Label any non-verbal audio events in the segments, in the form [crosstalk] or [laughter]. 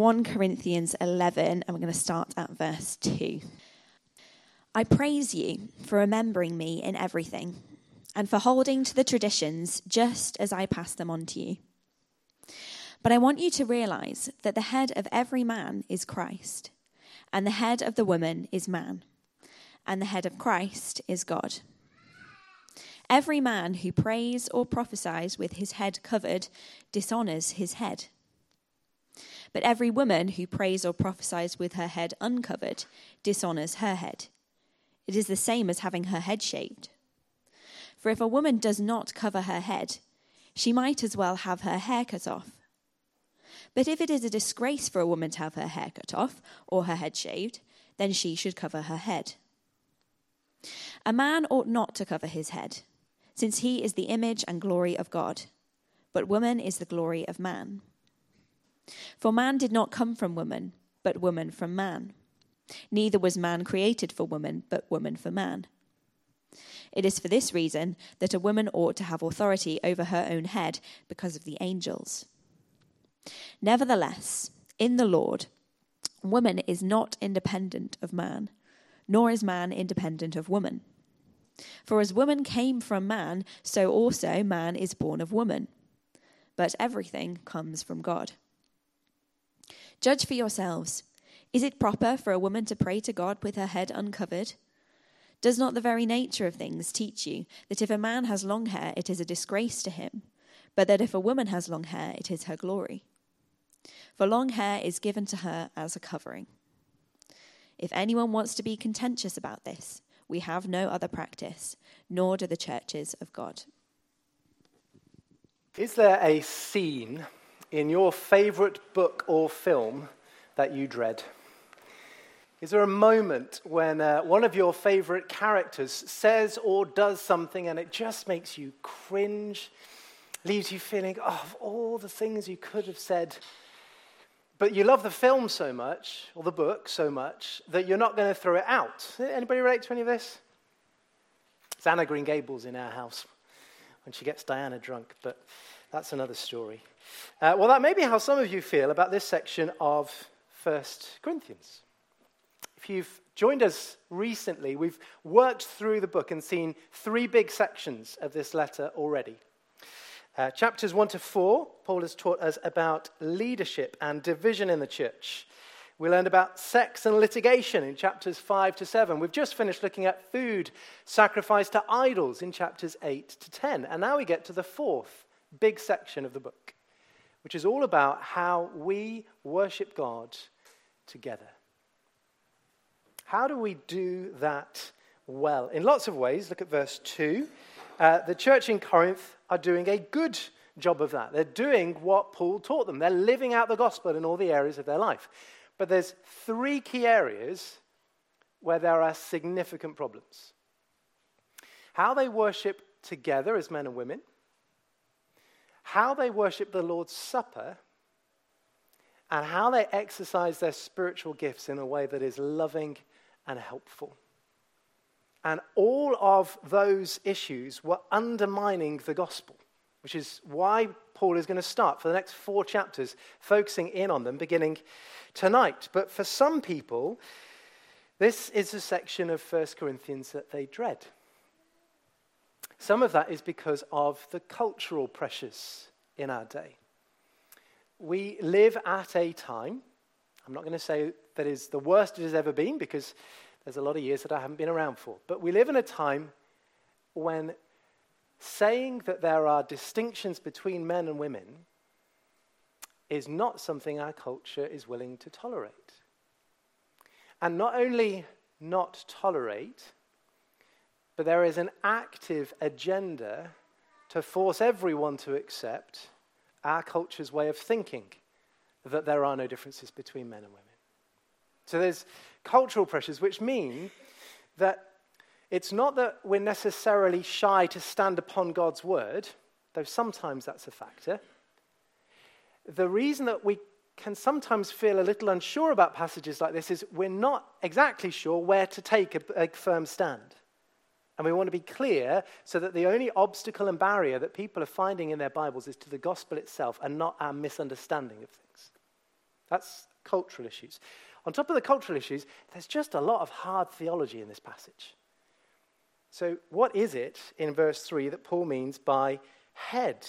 1 Corinthians 11, and we're going to start at verse 2. I praise you for remembering me in everything and for holding to the traditions just as I pass them on to you. But I want you to realize that the head of every man is Christ, and the head of the woman is man, and the head of Christ is God. Every man who prays or prophesies with his head covered dishonors his head. But every woman who prays or prophesies with her head uncovered dishonors her head. It is the same as having her head shaved. For if a woman does not cover her head, she might as well have her hair cut off. But if it is a disgrace for a woman to have her hair cut off or her head shaved, then she should cover her head. A man ought not to cover his head, since he is the image and glory of God, but woman is the glory of man. For man did not come from woman, but woman from man. Neither was man created for woman, but woman for man. It is for this reason that a woman ought to have authority over her own head because of the angels. Nevertheless, in the Lord, woman is not independent of man, nor is man independent of woman. For as woman came from man, so also man is born of woman. But everything comes from God. Judge for yourselves. Is it proper for a woman to pray to God with her head uncovered? Does not the very nature of things teach you that if a man has long hair, it is a disgrace to him, but that if a woman has long hair, it is her glory? For long hair is given to her as a covering. If anyone wants to be contentious about this, we have no other practice, nor do the churches of God. Is there a scene in your favorite book or film that you dread? Is there a moment when uh, one of your favorite characters says or does something and it just makes you cringe, leaves you feeling, oh, of all the things you could have said, but you love the film so much, or the book so much, that you're not going to throw it out? Anybody relate to any of this? It's Anne of Green Gables in our house when she gets Diana drunk, but that's another story. Uh, well, that may be how some of you feel about this section of 1 Corinthians. If you've joined us recently, we've worked through the book and seen three big sections of this letter already. Uh, chapters 1 to 4, Paul has taught us about leadership and division in the church. We learned about sex and litigation in chapters 5 to 7. We've just finished looking at food sacrificed to idols in chapters 8 to 10. And now we get to the fourth big section of the book which is all about how we worship God together. How do we do that well? In lots of ways. Look at verse 2. Uh, the church in Corinth are doing a good job of that. They're doing what Paul taught them, they're living out the gospel in all the areas of their life. But there's three key areas where there are significant problems. How they worship together as men and women, how they worship the Lord's Supper. And how they exercise their spiritual gifts in a way that is loving and helpful. And all of those issues were undermining the gospel, which is why Paul is going to start for the next four chapters, focusing in on them, beginning tonight. But for some people, this is a section of 1 Corinthians that they dread. Some of that is because of the cultural pressures in our day. We live at a time, I'm not going to say that is the worst it has ever been because there's a lot of years that I haven't been around for, but we live in a time when saying that there are distinctions between men and women is not something our culture is willing to tolerate. And not only not tolerate, but there is an active agenda to force everyone to accept our culture's way of thinking that there are no differences between men and women. So there's cultural pressures which mean that it's not that we're necessarily shy to stand upon God's word, though sometimes that's a factor. The reason that we can sometimes feel a little unsure about passages like this is we're not exactly sure where to take a, a firm stand. And we want to be clear so that the only obstacle and barrier that people are finding in their Bibles is to the gospel itself and not our misunderstanding of things. That's cultural issues. On top of the cultural issues, there's just a lot of hard theology in this passage. So, what is it in verse 3 that Paul means by head?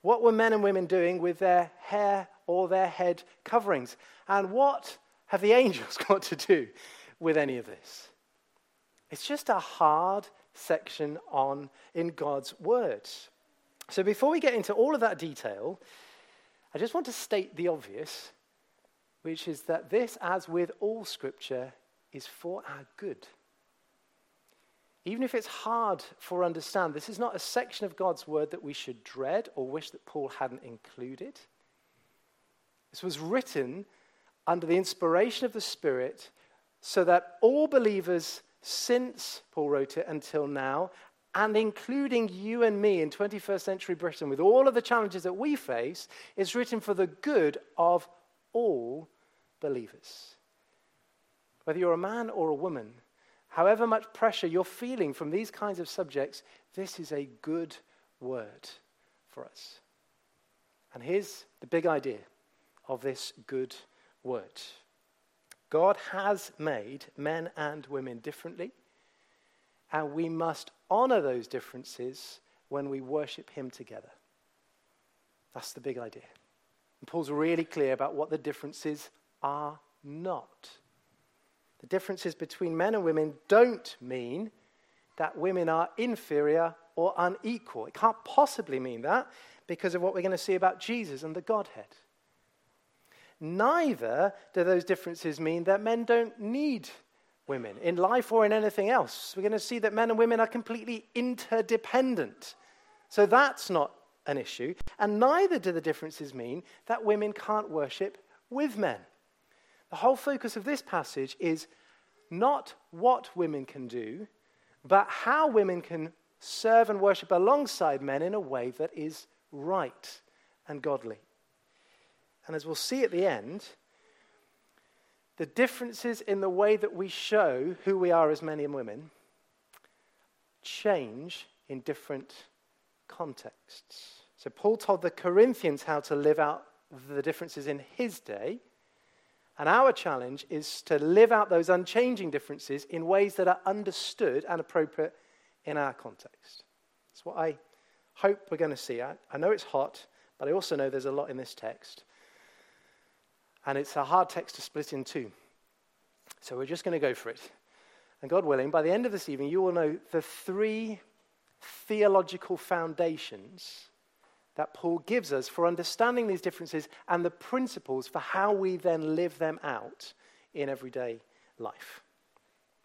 What were men and women doing with their hair or their head coverings? And what have the [laughs] angels got to do with any of this? It's just a hard section on in God's words. So before we get into all of that detail, I just want to state the obvious, which is that this, as with all scripture, is for our good. Even if it's hard for understand, this is not a section of God's word that we should dread or wish that Paul hadn't included. This was written under the inspiration of the Spirit so that all believers since Paul wrote it until now, and including you and me in 21st century Britain with all of the challenges that we face, is written for the good of all believers. Whether you're a man or a woman, however much pressure you're feeling from these kinds of subjects, this is a good word for us. And here's the big idea of this good word God has made men and women differently, and we must honor those differences when we worship Him together. That's the big idea. And Paul's really clear about what the differences are not. The differences between men and women don't mean that women are inferior or unequal. It can't possibly mean that because of what we're going to see about Jesus and the Godhead. Neither do those differences mean that men don't need women in life or in anything else. We're going to see that men and women are completely interdependent. So that's not an issue. And neither do the differences mean that women can't worship with men. The whole focus of this passage is not what women can do, but how women can serve and worship alongside men in a way that is right and godly. And as we'll see at the end, the differences in the way that we show who we are as men and women change in different contexts. So, Paul told the Corinthians how to live out the differences in his day. And our challenge is to live out those unchanging differences in ways that are understood and appropriate in our context. That's what I hope we're going to see. I, I know it's hot, but I also know there's a lot in this text. And it's a hard text to split in two. So we're just going to go for it. And God willing, by the end of this evening, you will know the three theological foundations that Paul gives us for understanding these differences and the principles for how we then live them out in everyday life.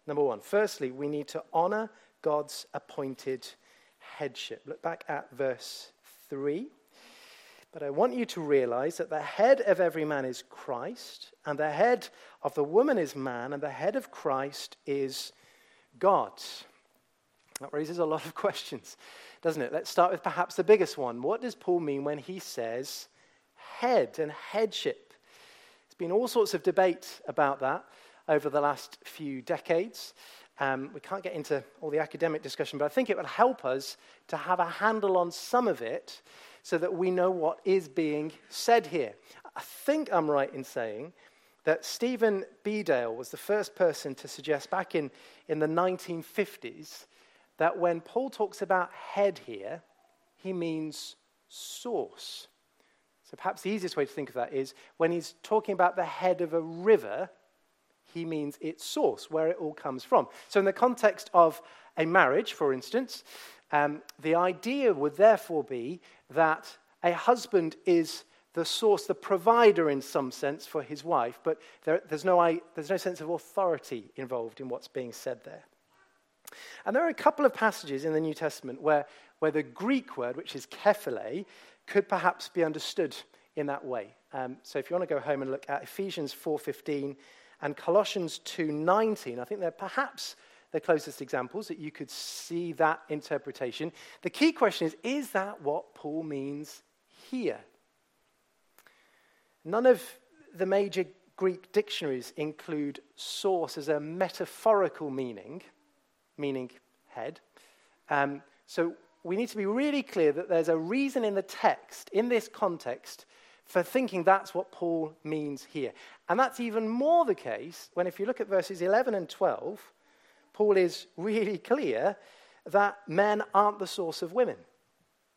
Number one, firstly, we need to honor God's appointed headship. Look back at verse 3. But I want you to realize that the head of every man is Christ, and the head of the woman is man, and the head of Christ is God. That raises a lot of [laughs] questions, doesn't it? Let's start with perhaps the biggest one. What does Paul mean when he says head and headship? There's been all sorts of debate about that over the last few decades. Um, we can't get into all the academic discussion, but I think it will help us to have a handle on some of it so that we know what is being said here. I think I'm right in saying that Stephen Bedale was the first person to suggest back in, in the 1950s that when Paul talks about head here, he means source. So perhaps the easiest way to think of that is when he's talking about the head of a river, he means its source, where it all comes from. So, in the context of a marriage, for instance, um, the idea would therefore be that a husband is the source, the provider in some sense for his wife, but there, there's, no, there's no sense of authority involved in what's being said there. And there are a couple of passages in the New Testament where, where the Greek word, which is kephale, could perhaps be understood in that way. Um, so if you want to go home and look at Ephesians 4.15 and Colossians 2.19, I think they're perhaps the closest examples that you could see that interpretation. The key question is is that what Paul means here? None of the major Greek dictionaries include source as a metaphorical meaning, meaning head. Um, so we need to be really clear that there's a reason in the text, in this context, for thinking that's what Paul means here. And that's even more the case when, if you look at verses 11 and 12, Paul is really clear that men aren't the source of women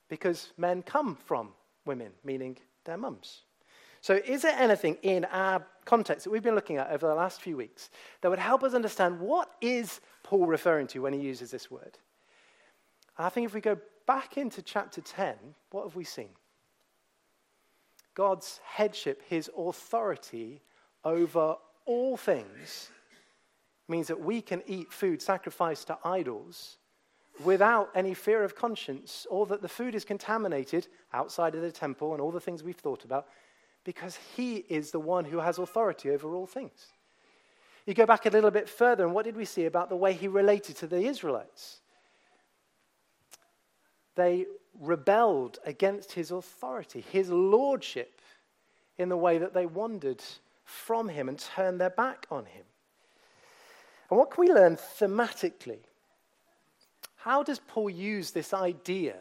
because men come from women, meaning their mums. So, is there anything in our context that we've been looking at over the last few weeks that would help us understand what is Paul referring to when he uses this word? I think if we go back into chapter 10, what have we seen? God's headship, his authority over all things, means that we can eat food sacrificed to idols without any fear of conscience or that the food is contaminated outside of the temple and all the things we've thought about because he is the one who has authority over all things. You go back a little bit further, and what did we see about the way he related to the Israelites? They rebelled against his authority, his lordship, in the way that they wandered from him and turned their back on him. And what can we learn thematically? How does Paul use this idea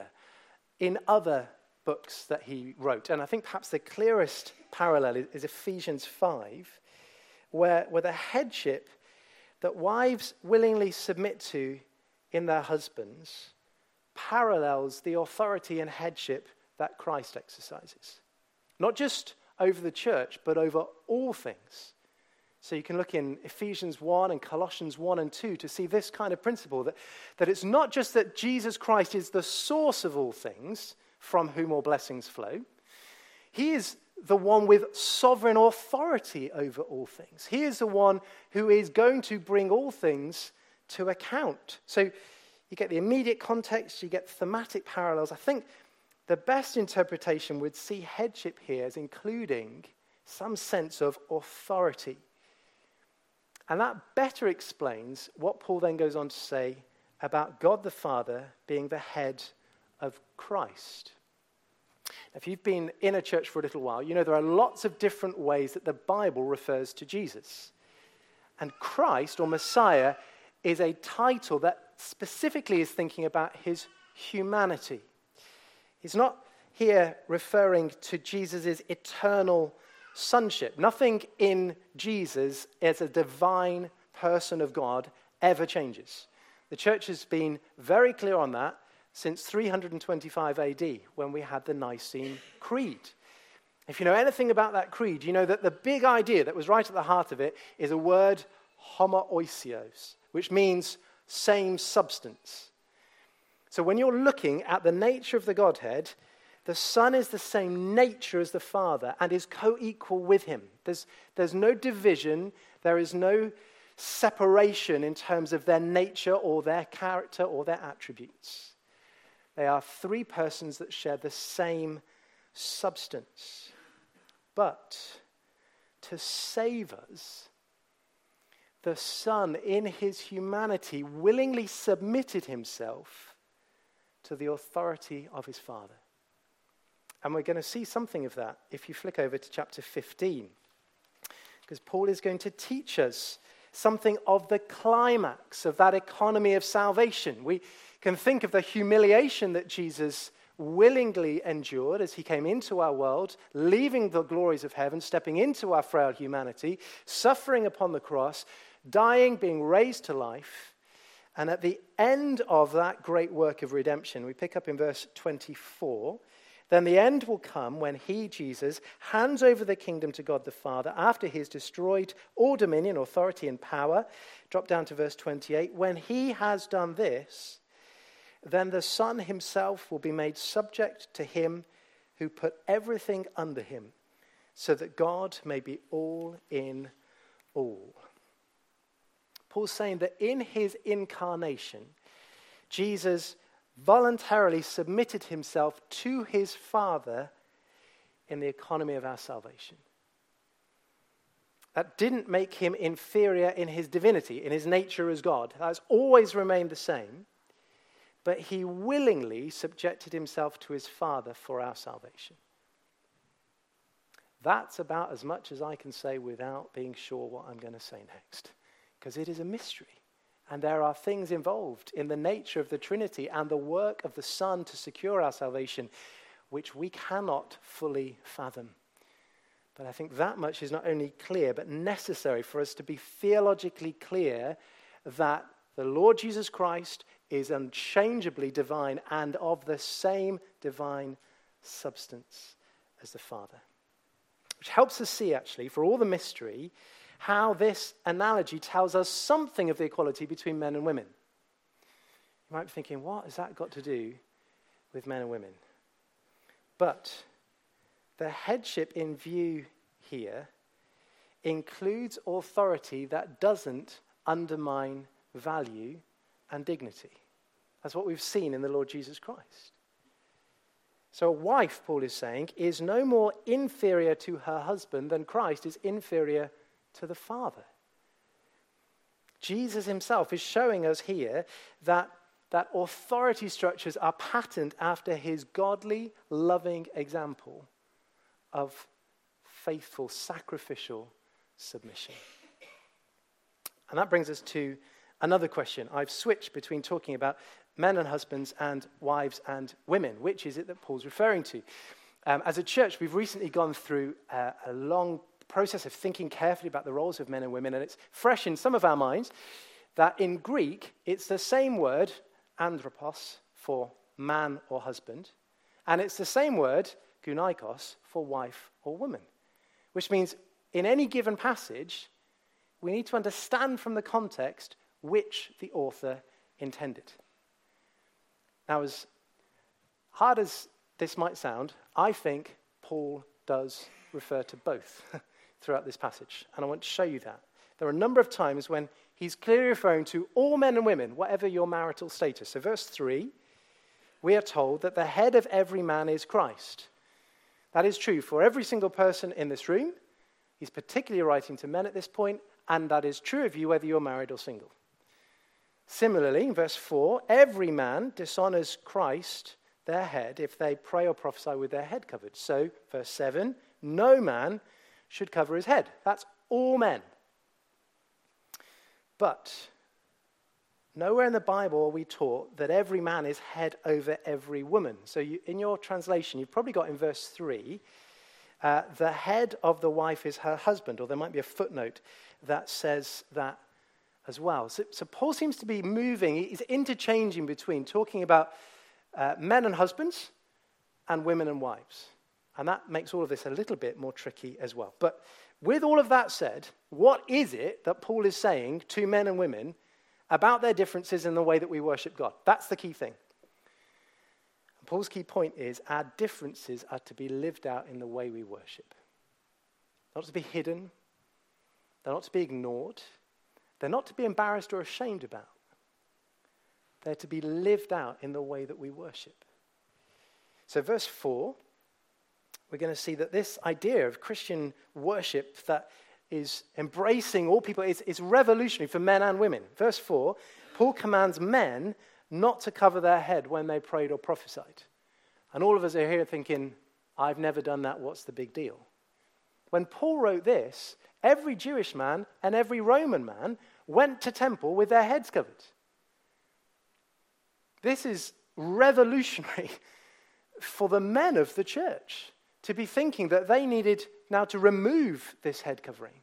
in other books that he wrote? And I think perhaps the clearest parallel is, Ephesians 5, where, the headship that wives willingly submit to in their husbands parallels the authority and headship that Christ exercises. Not just over the church, but over all things. So you can look in Ephesians 1 and Colossians 1 and 2 to see this kind of principle that, that it's not just that Jesus Christ is the source of all things from whom all blessings flow, He is the one with sovereign authority over all things. He is the one who is going to bring all things to account. So you get the immediate context, you get thematic parallels. I think the best interpretation would see headship here as including some sense of authority. And that better explains what Paul then goes on to say about God the Father being the head of Christ. If you've been in a church for a little while, you know there are lots of different ways that the Bible refers to Jesus. And Christ or Messiah is a title that specifically is thinking about his humanity. He's not here referring to Jesus' eternal sonship. Nothing in Jesus as a divine person of God ever changes. The church has been very clear on that since 325 AD when we had the Nicene Creed. If you know anything about that creed, you know that the big idea that was right at the heart of it is a word homoousios, which means same substance. So when you're looking at the nature of the Godhead, the Son is the same nature as the Father and is co equal with him. There's, there's no division, there is no separation in terms of their nature or their character or their attributes. They are three persons that share the same substance. But to save us, the Son, in his humanity, willingly submitted himself to the authority of his Father. And we're going to see something of that if you flick over to chapter 15. Because Paul is going to teach us something of the climax of that economy of salvation. We can think of the humiliation that Jesus willingly endured as he came into our world, leaving the glories of heaven, stepping into our frail humanity, suffering upon the cross, dying, being raised to life. And at the end of that great work of redemption, we pick up in verse 24 then the end will come when he, Jesus, hands over the kingdom to God the Father after he has destroyed all dominion, authority, and power. Drop down to verse 28. When he has done this, then the Son himself will be made subject to him who put everything under him, so that God may be all in all. Paul's saying that in his incarnation, Jesus voluntarily submitted himself to his Father in the economy of our salvation. That didn't make him inferior in his divinity, in his nature as God. That has always remained the same. But he willingly subjected himself to his Father for our salvation. That's about as much as I can say without being sure what I'm going to say next, because it is a mystery. And there are things involved in the nature of the Trinity and the work of the Son to secure our salvation which we cannot fully fathom. But I think that much is not only clear, but necessary for us to be theologically clear that the Lord Jesus Christ is unchangeably divine and of the same divine substance as the Father. Which helps us see, actually, for all the mystery, how this analogy tells us something of the equality between men and women. You might be thinking, what has that got to do with men and women? But the headship in view here includes authority that doesn't undermine value and dignity. That's what we've seen in the Lord Jesus Christ. So, a wife, Paul is saying, is no more inferior to her husband than Christ is inferior to the Father. Jesus himself is showing us here that, that authority structures are patterned after his godly, loving example of faithful, sacrificial submission. And that brings us to another question. I've switched between talking about men and husbands and wives and women. Which is it that Paul's referring to? Um, as a church, we've recently gone through uh, a long process of thinking carefully about the roles of men and women, and it's fresh in some of our minds that in Greek, it's the same word, anthropos, for man or husband, and it's the same word, gunaikos, for wife or woman. Which means in any given passage, we need to understand from the context which the author intended. Now, as hard as this might sound, I think Paul does refer to both [laughs] throughout this passage, and I want to show you that. There are a number of times when he's clearly referring to all men and women, whatever your marital status. So, verse 3, we are told that the head of every man is Christ. That is true for every single person in this room. He's particularly writing to men at this point, and that is true of you whether you're married or single. Similarly, in verse 4, every man dishonors Christ, their head, if they pray or prophesy with their head covered. So, verse 7, no man should cover his head. That's all men. But nowhere in the Bible are we taught that every man is head over every woman. So, you, in your translation, you've probably got in verse 3 uh, the head of the wife is her husband, or there might be a footnote that says that as well. So, so Paul seems to be moving, he's interchanging between talking about uh, men and husbands and women and wives. And that makes all of this a little bit more tricky as well. But with all of that said, what is it that Paul is saying to men and women about their differences in the way that we worship God? That's the key thing. Paul's key point is our differences are to be lived out in the way we worship. Not to be hidden, they're not to be ignored, they're not to be embarrassed or ashamed about. They're to be lived out in the way that we worship. So, verse 4, we're going to see that this idea of Christian worship that is embracing all people is, is revolutionary for men and women. Verse 4, Paul commands men not to cover their head when they prayed or prophesied. And all of us are here thinking, I've never done that, what's the big deal? When Paul wrote this, every Jewish man and every Roman man went to temple with their heads covered. This is revolutionary [laughs] for the men of the church to be thinking that they needed now to remove this head covering.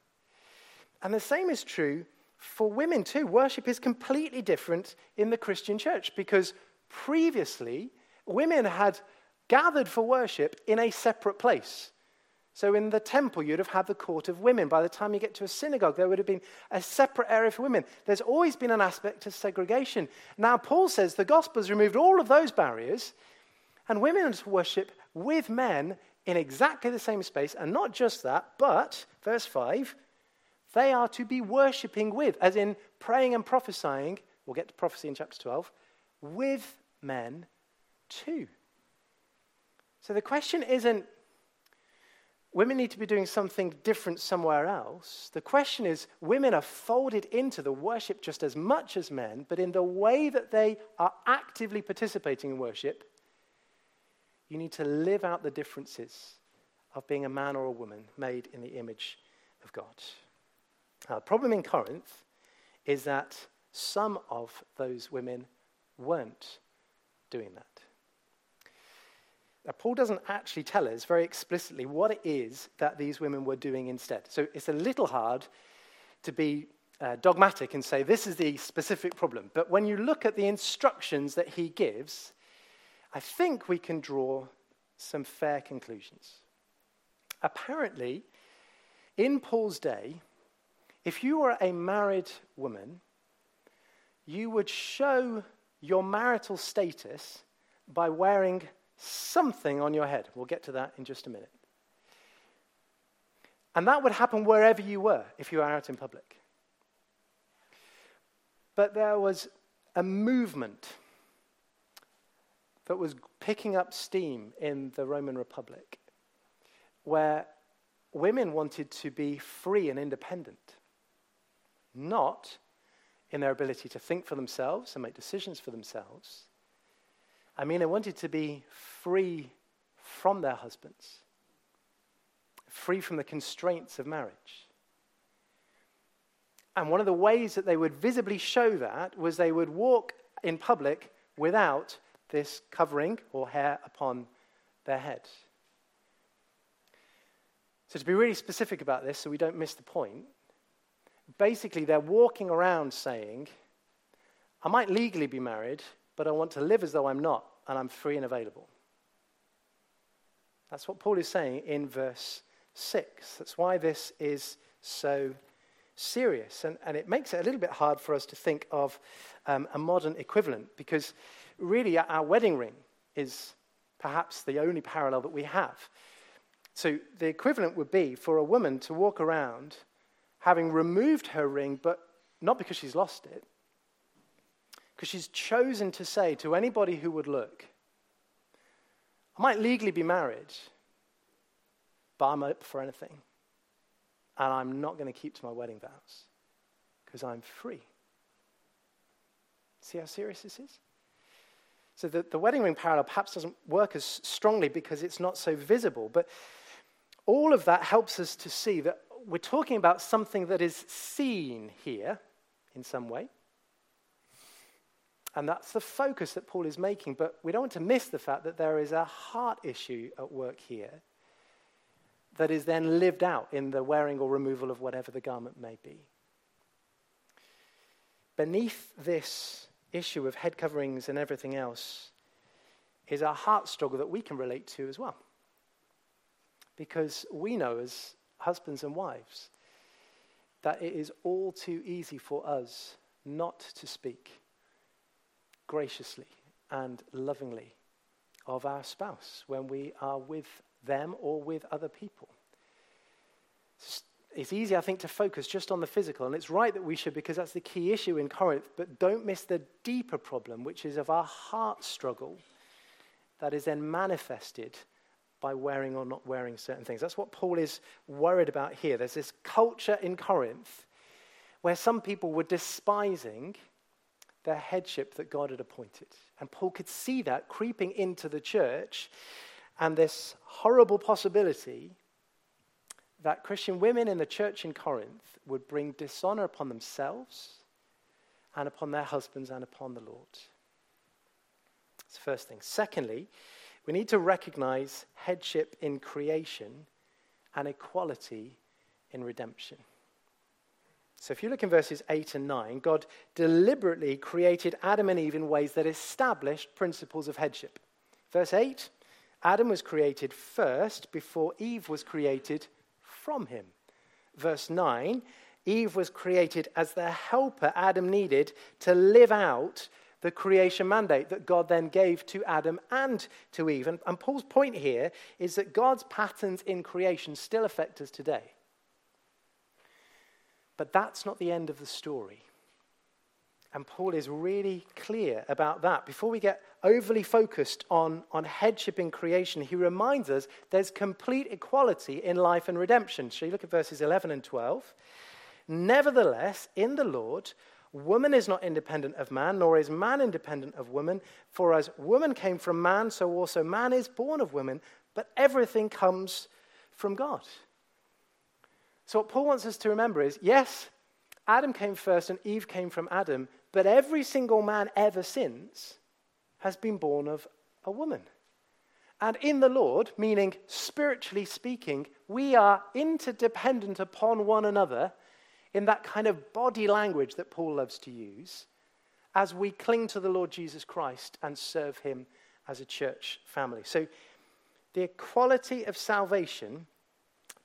And the same is true for women too. Worship is completely different in the Christian church because previously women had gathered for worship in a separate place. So in the temple, you'd have had the court of women. By the time you get to a synagogue, there would have been a separate area for women. There's always been an aspect of segregation. Now, Paul says the gospel has removed all of those barriers, and women worship with men in exactly the same space. And not just that, but, verse 5, they are to be worshipping with, as in praying and prophesying. We'll get to prophecy in chapter 12, with men too. So the question isn't women need to be doing something different somewhere else. The question is women are folded into the worship just as much as men, but in the way that they are actively participating in worship, you need to live out the differences of being a man or a woman made in the image of God. Now, the problem in Corinth is that some of those women weren't doing that. Now, Paul doesn't actually tell us very explicitly what it is that these women were doing instead. So it's a little hard to be uh, dogmatic and say this is the specific problem. But when you look at the instructions that he gives, I think we can draw some fair conclusions. Apparently, in Paul's day, if you were a married woman, you would show your marital status by wearing something on your head. We'll get to that in just a minute. And that would happen wherever you were if you were out in public. But there was a movement that was picking up steam in the Roman Republic where women wanted to be free and independent, not in their ability to think for themselves and make decisions for themselves. I mean, they wanted to be free from their husbands, free from the constraints of marriage. And one of the ways that they would visibly show that was they would walk in public without this covering or hair upon their head. So, to be really specific about this so we don't miss the point, basically they're walking around saying, I might legally be married, but I want to live as though I'm not, and I'm free and available. That's what Paul is saying in verse 6. That's why this is so serious. And, and it makes it a little bit hard for us to think of um, a modern equivalent because really our wedding ring is perhaps the only parallel that we have. So the equivalent would be for a woman to walk around having removed her ring, but not because she's lost it, because she's chosen to say to anybody who would look, I might legally be married, but I'm up for anything. And I'm not going to keep to my wedding vows because I'm free. See how serious this is? So the, the wedding ring parallel perhaps doesn't work as strongly because it's not so visible. But all of that helps us to see that we're talking about something that is seen here in some way. And that's the focus that Paul is making. But we don't want to miss the fact that there is a heart issue at work here that is then lived out in the wearing or removal of whatever the garment may be. Beneath this issue of head coverings and everything else is a heart struggle that we can relate to as well. Because we know as husbands and wives that it is all too easy for us not to speak graciously and lovingly of our spouse when we are with them or with other people. It's easy, I think, to focus just on the physical, and it's right that we should because that's the key issue in Corinth, but don't miss the deeper problem, which is of our heart struggle that is then manifested by wearing or not wearing certain things. That's what Paul is worried about here. There's this culture in Corinth where some people were despising their headship that God had appointed. And Paul could see that creeping into the church and this horrible possibility that Christian women in the church in Corinth would bring dishonor upon themselves and upon their husbands and upon the Lord. That's the first thing. Secondly, we need to recognize headship in creation and equality in redemption. So if you look in verses 8 and 9, God deliberately created Adam and Eve in ways that established principles of headship. Verse 8 Adam was created first before Eve was created from him. Verse 9 Eve was created as the helper Adam needed to live out the creation mandate that God then gave to Adam and to Eve. And, and, Paul's point here is that God's patterns in creation still affect us today. But that's not the end of the story. And Paul is really clear about that. Before we get overly focused on, on headship in creation, he reminds us there's complete equality in life and redemption. So you look at verses 11 and 12. Nevertheless, in the Lord, woman is not independent of man, nor is man independent of woman. For as woman came from man, so also man is born of woman, but everything comes from God. So, what Paul wants us to remember is yes, Adam came first and Eve came from Adam, but every single man ever since has been born of a woman. And in the Lord, meaning spiritually speaking, we are interdependent upon one another in that kind of body language that Paul loves to use as we cling to the Lord Jesus Christ and serve him as a church family. So the equality of salvation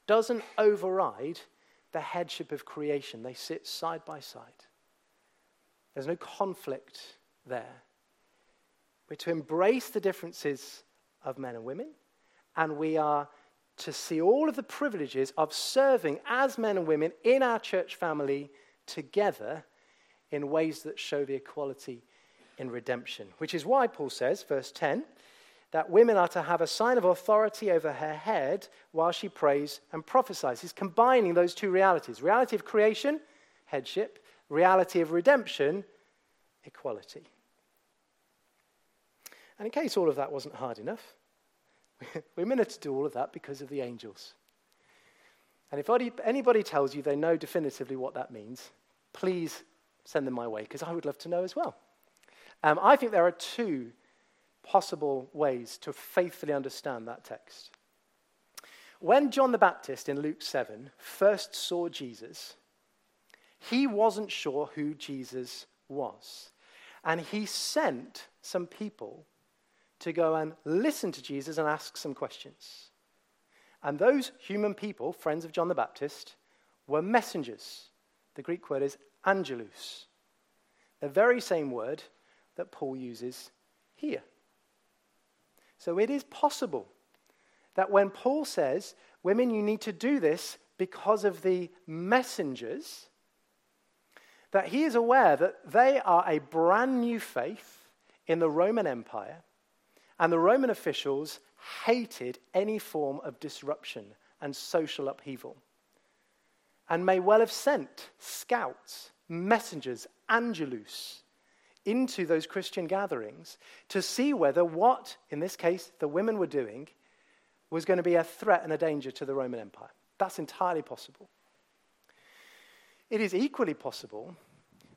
doesn't override the headship of creation, they sit side by side. There's no conflict there. We're to embrace the differences of men and women, and we are to see all of the privileges of serving as men and women in our church family together in ways that show the equality in redemption. Which is why Paul says, verse 10, that women are to have a sign of authority over her head while she prays and prophesies. He's combining those two realities reality of creation, headship, reality of redemption, equality. And in case all of that wasn't hard enough, [laughs] women are to do all of that because of the angels. And if anybody tells you they know definitively what that means, please send them my way because I would love to know as well. Um, I think there are two possible ways to faithfully understand that text. When John the Baptist in Luke 7 first saw Jesus, he wasn't sure who Jesus was. And he sent some people to go and listen to Jesus and ask some questions. And those human people, friends of John the Baptist, were messengers. The Greek word is angelos, the very same word that Paul uses here. So it is possible that when Paul says, Women, you need to do this because of the messengers, that he is aware that they are a brand new faith in the Roman Empire, and the Roman officials hated any form of disruption and social upheaval, and may well have sent scouts, messengers, angelos, into those Christian gatherings to see whether what, in this case, the women were doing was going to be a threat and a danger to the Roman Empire. That's entirely possible. It is equally possible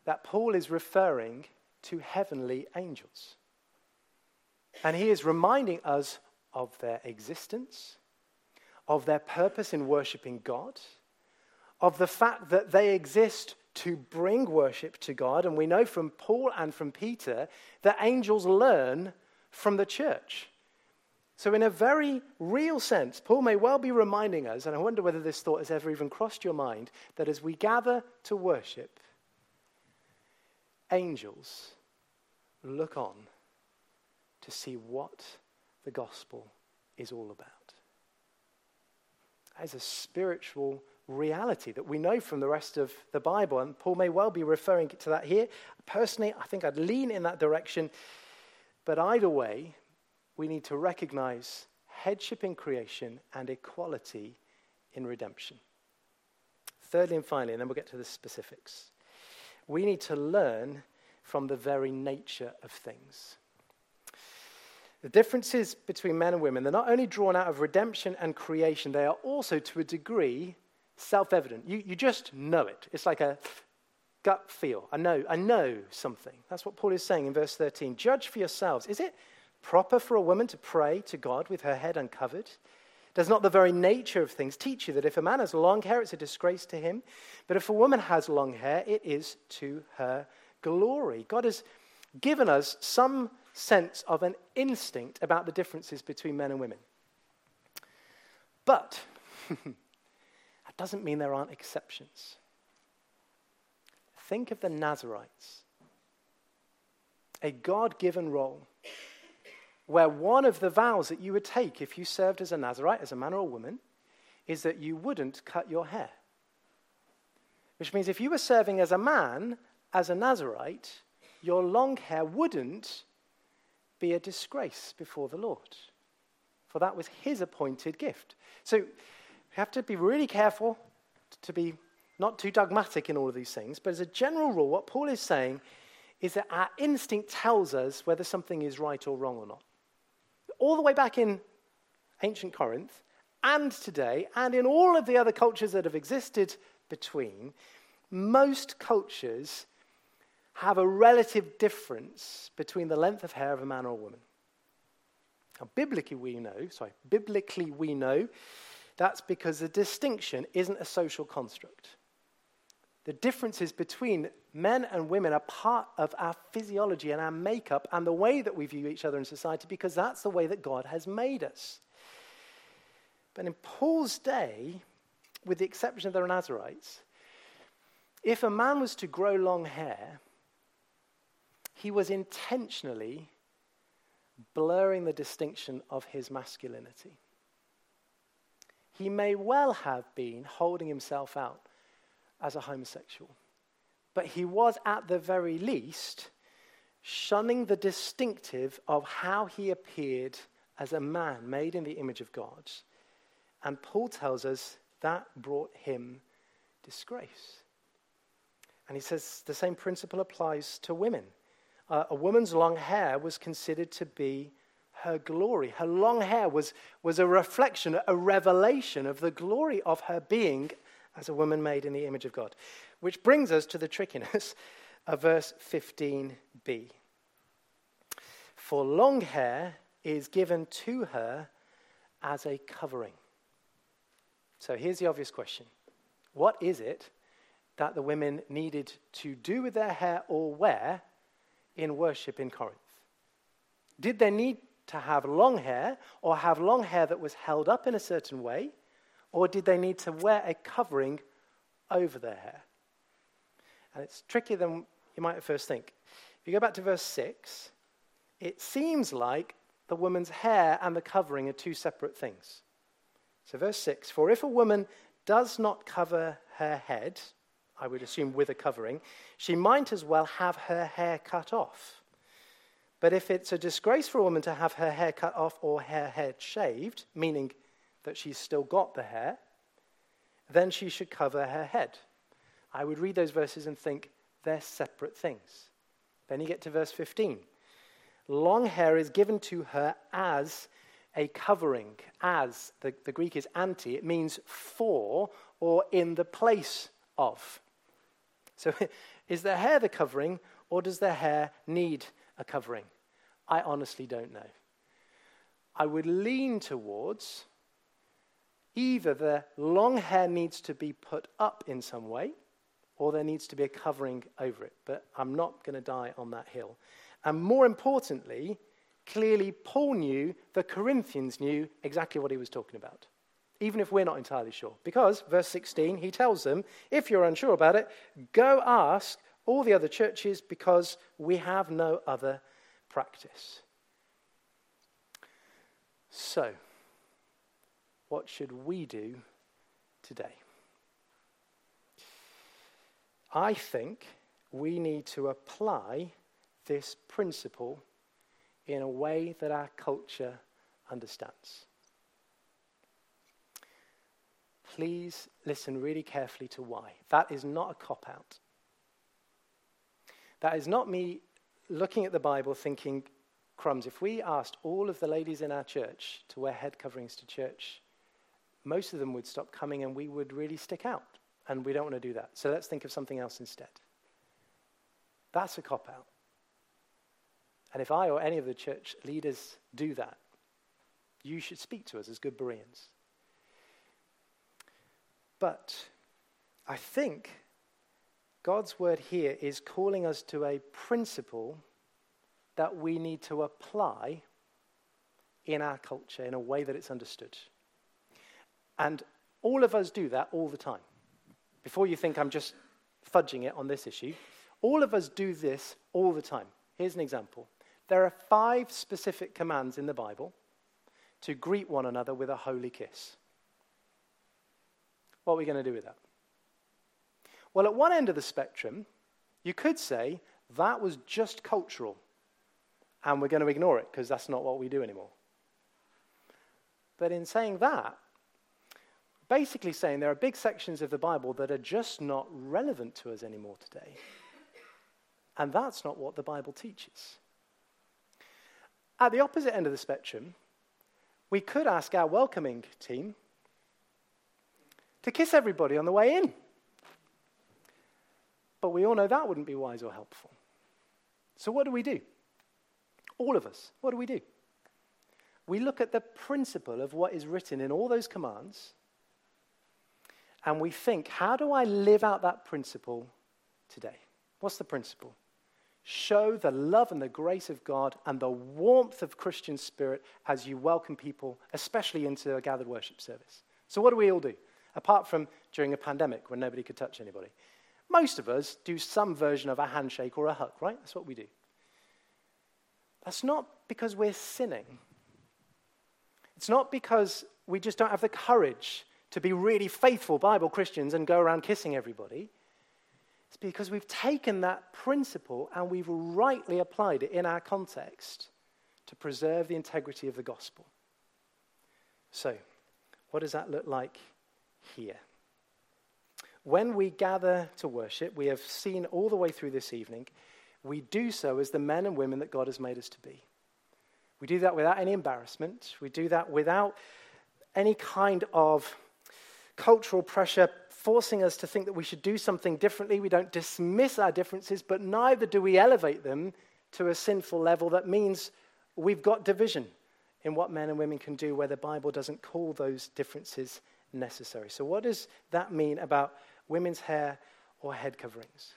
that Paul is referring to heavenly angels. And he is reminding us of their existence, of their purpose in worshiping God, of the fact that they exist to bring worship to God. And we know from Paul and from Peter that angels learn from the church. So, in a very real sense, Paul may well be reminding us, and I wonder whether this thought has ever even crossed your mind, that as we gather to worship, angels look on to see what the gospel is all about. As a spiritual reality that we know from the rest of the Bible. And Paul may well be referring to that here. Personally, I think I'd lean in that direction. But either way, we need to recognize headship in creation and equality in redemption. Thirdly and finally, and then we'll get to the specifics, we need to learn from the very nature of things. The differences between men and women, they're not only drawn out of redemption and creation, they are also, to a degree, self evident. You, you just know it. It's like a gut feel. I know, I know something. That's what Paul is saying in verse 13. Judge for yourselves. Is it proper for a woman to pray to God with her head uncovered? Does not the very nature of things teach you that if a man has long hair, it's a disgrace to him? But if a woman has long hair, it is to her glory. God has given us some sense of an instinct about the differences between men and women. But [laughs] doesn't mean there aren't exceptions. Think of the Nazarites, a God given role where one of the vows that you would take if you served as a Nazarite, as a man or a woman, is that you wouldn't cut your hair. Which means if you were serving as a man, as a Nazarite, your long hair wouldn't be a disgrace before the Lord. For that was his appointed gift. So we have to be really careful to be not too dogmatic in all of these things, but as a general rule, what Paul is saying is that our instinct tells us whether something is right or wrong or not. All the way back in ancient Corinth, and today, and in all of the other cultures that have existed between, most cultures have a relative difference between the length of hair of a man or a woman. Now, biblically, we know, sorry, biblically, we know that's because the distinction isn't a social construct. The differences between men and women are part of our physiology and our makeup and the way that we view each other in society because that's the way that God has made us. But in Paul's day, with the exception of the Nazarites, if a man was to grow long hair, he was intentionally blurring the distinction of his masculinity. He may well have been holding himself out as a homosexual, but he was at the very least shunning the distinctive of how he appeared as a man made in the image of God. And Paul tells us that brought him disgrace. And he says the same principle applies to women uh, a woman's long hair was considered to be her glory. Her long hair was, was a reflection, a revelation of the glory of her being as a woman made in the image of God. Which brings us to the trickiness [laughs] of verse 15b. For long hair is given to her as a covering. So here's the obvious question What is it that the women needed to do with their hair or wear in worship in Corinth? Did they need to have long hair or have long hair that was held up in a certain way? Or did they need to wear a covering over their hair? And it's trickier than you might at first think. If you go back to verse 6, it seems like the woman's hair and the covering are two separate things. So, verse 6 For if a woman does not cover her head, I would assume with a covering, she might as well have her hair cut off. But if it's a disgrace for a woman to have her hair cut off or her head shaved, meaning that she's still got the hair, then she should cover her head. I would read those verses and think they're separate things. Then you get to verse 15. Long hair is given to her as a covering, as the, the Greek is anti, it means for or in the place of. So, [laughs] is the hair the covering, or does the hair need a covering? I honestly don't know. I would lean towards either the long hair needs to be put up in some way, or there needs to be a covering over it. But I'm not going to die on that hill. And more importantly, clearly, Paul knew, the Corinthians knew exactly what he was talking about even if we're not entirely sure. Because, verse 16, he tells them, if you're unsure about it, go ask all the other churches because we have no other practice. So, what should we do today? I think we need to apply this principle in a way that our culture understands. Please listen really carefully to why. That is not a cop out. That is not me looking at the Bible thinking, crumbs, if we asked all of the ladies in our church to wear head coverings to church, most of them would stop coming and we would really stick out. And we don't want to do that. So let's think of something else instead. That's a cop out. And if I or any of the church leaders do that, you should speak to us as good Bereans. But I think God's word here is calling us to a principle that we need to apply in our culture in a way that it's understood. And all of us do that all the time. Before you think I'm just fudging it on this issue, all of us do this all the time. Here's an example there are five specific commands in the Bible to greet one another with a holy kiss. What are we going to do with that? Well, at one end of the spectrum, you could say that was just cultural, and we're going to ignore it because that's not what we do anymore. But in saying that, basically saying there are big sections of the Bible that are just not relevant to us anymore today. And that's not what the Bible teaches. At the opposite end of the spectrum, we could ask our welcoming team to kiss everybody on the way in. But we all know that wouldn't be wise or helpful. So, what do we do? All of us, what do we do? we look at the principle of what is written in all those commands and we think, how do I live out that principle today? What's the principle? Show the love and the grace of God and the warmth of Christian spirit as you welcome people, especially into a gathered worship service. So, what do we all do? Apart from during a pandemic when nobody could touch anybody. Most of us do some version of a handshake or a hug, right? That's what we do. That's not because we're sinning. It's not because we just don't have the courage to be really faithful Bible Christians and go around kissing everybody. It's because we've taken that principle and we've rightly applied it in our context to preserve the integrity of the gospel. So, what does that look like here? When we gather to worship, we have seen all the way through this evening, we do so as the men and women that God has made us to be. We do that without any embarrassment. We do that without any kind of cultural pressure forcing us to think that we should do something differently. We don't dismiss our differences, but neither do we elevate them to a sinful level that means we've got division in what men and women can do where the Bible doesn't call those differences necessary. So, what does that mean about women's hair or head coverings?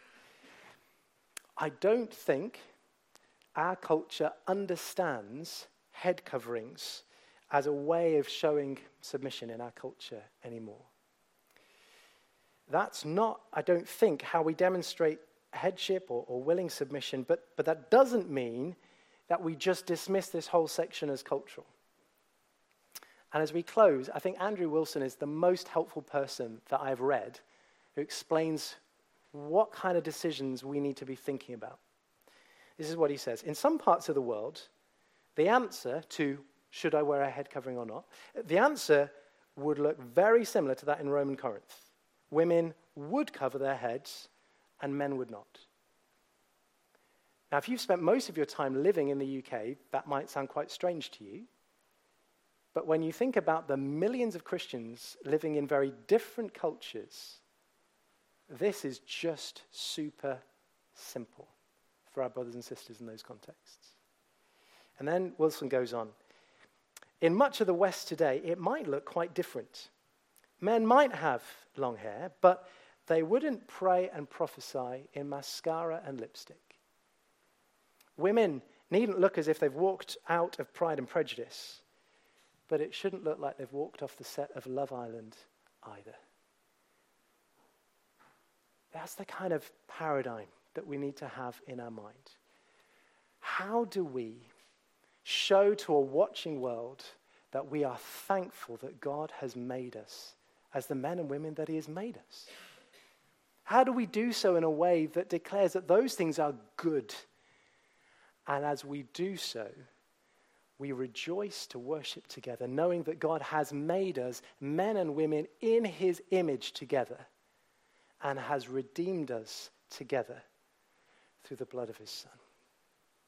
I don't think our culture understands head coverings as a way of showing submission in our culture anymore. That's not, I don't think, how we demonstrate headship or, or willing submission, but, but that doesn't mean that we just dismiss this whole section as cultural. And as we close, I think Andrew Wilson is the most helpful person that I've read who explains what kind of decisions we need to be thinking about. This is what he says In some parts of the world, the answer to should I wear a head covering or not, the answer would look very similar to that in Roman Corinth women would cover their heads and men would not. Now, if you've spent most of your time living in the UK, that might sound quite strange to you. But when you think about the millions of Christians living in very different cultures, this is just super simple for our brothers and sisters in those contexts. And then Wilson goes on. In much of the West today, it might look quite different. Men might have long hair, but they wouldn't pray and prophesy in mascara and lipstick. Women needn't look as if they've walked out of Pride and Prejudice, but it shouldn't look like they've walked off the set of Love Island either. That's the kind of paradigm that we need to have in our mind. How do we show to a watching world that we are thankful that God has made us as the men and women that He has made us? How do we do so in a way that declares that those things are good? And as we do so, we rejoice to worship together, knowing that God has made us men and women in His image together and has redeemed us together through the blood of His Son.